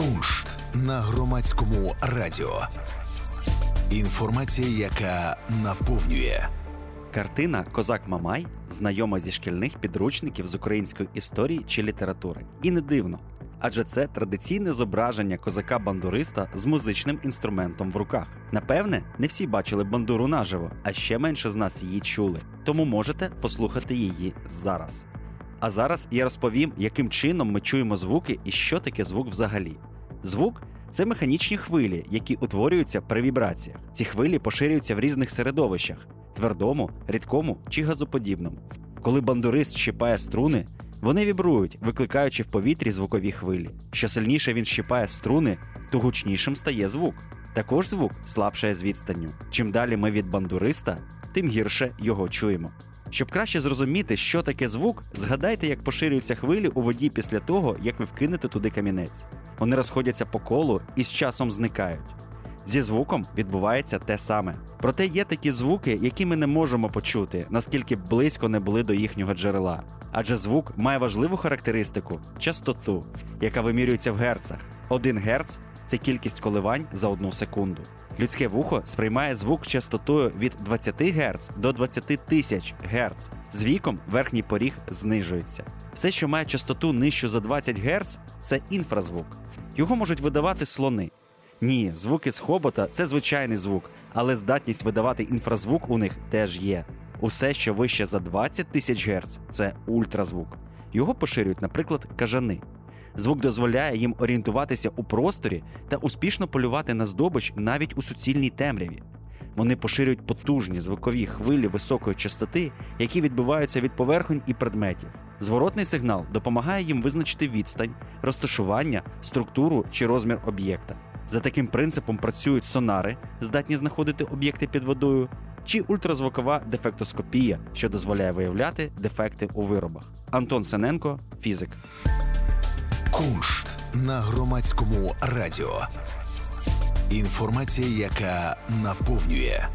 Куншт на громадському радіо. Інформація, яка наповнює. Картина Козак Мамай знайома зі шкільних підручників з української історії чи літератури. І не дивно. Адже це традиційне зображення козака-бандуриста з музичним інструментом в руках. Напевне, не всі бачили бандуру наживо, а ще менше з нас її чули. Тому можете послухати її зараз. А зараз я розповім, яким чином ми чуємо звуки і що таке звук взагалі. Звук це механічні хвилі, які утворюються при вібраціях. Ці хвилі поширюються в різних середовищах твердому, рідкому чи газоподібному. Коли бандурист щипає струни, вони вібрують, викликаючи в повітрі звукові хвилі. Що сильніше він щипає струни, то гучнішим стає звук. Також звук слабшає з відстанню. Чим далі ми від бандуриста, тим гірше його чуємо. Щоб краще зрозуміти, що таке звук, згадайте, як поширюються хвилі у воді після того, як ви вкинете туди камінець. Вони розходяться по колу і з часом зникають. Зі звуком відбувається те саме. Проте є такі звуки, які ми не можемо почути, наскільки близько не були до їхнього джерела. Адже звук має важливу характеристику частоту, яка вимірюється в герцах. 1 герц це кількість коливань за одну секунду. Людське вухо сприймає звук частотою від 20 Гц до 20 тисяч Гц. З віком верхній поріг знижується. Все, що має частоту нижчу за 20 Гц, це інфразвук. Його можуть видавати слони. Ні, звуки з хобота це звичайний звук, але здатність видавати інфразвук у них теж є. Усе, що вище за 20 тисяч Гц, це ультразвук. Його поширюють, наприклад, кажани. Звук дозволяє їм орієнтуватися у просторі та успішно полювати на здобич навіть у суцільній темряві. Вони поширюють потужні звукові хвилі високої частоти, які відбуваються від поверхонь і предметів. Зворотний сигнал допомагає їм визначити відстань, розташування, структуру чи розмір об'єкта. За таким принципом працюють сонари, здатні знаходити об'єкти під водою, чи ультразвукова дефектоскопія, що дозволяє виявляти дефекти у виробах. Антон Сененко, фізик. Куншт на громадському радіо. Інформація, яка наповнює.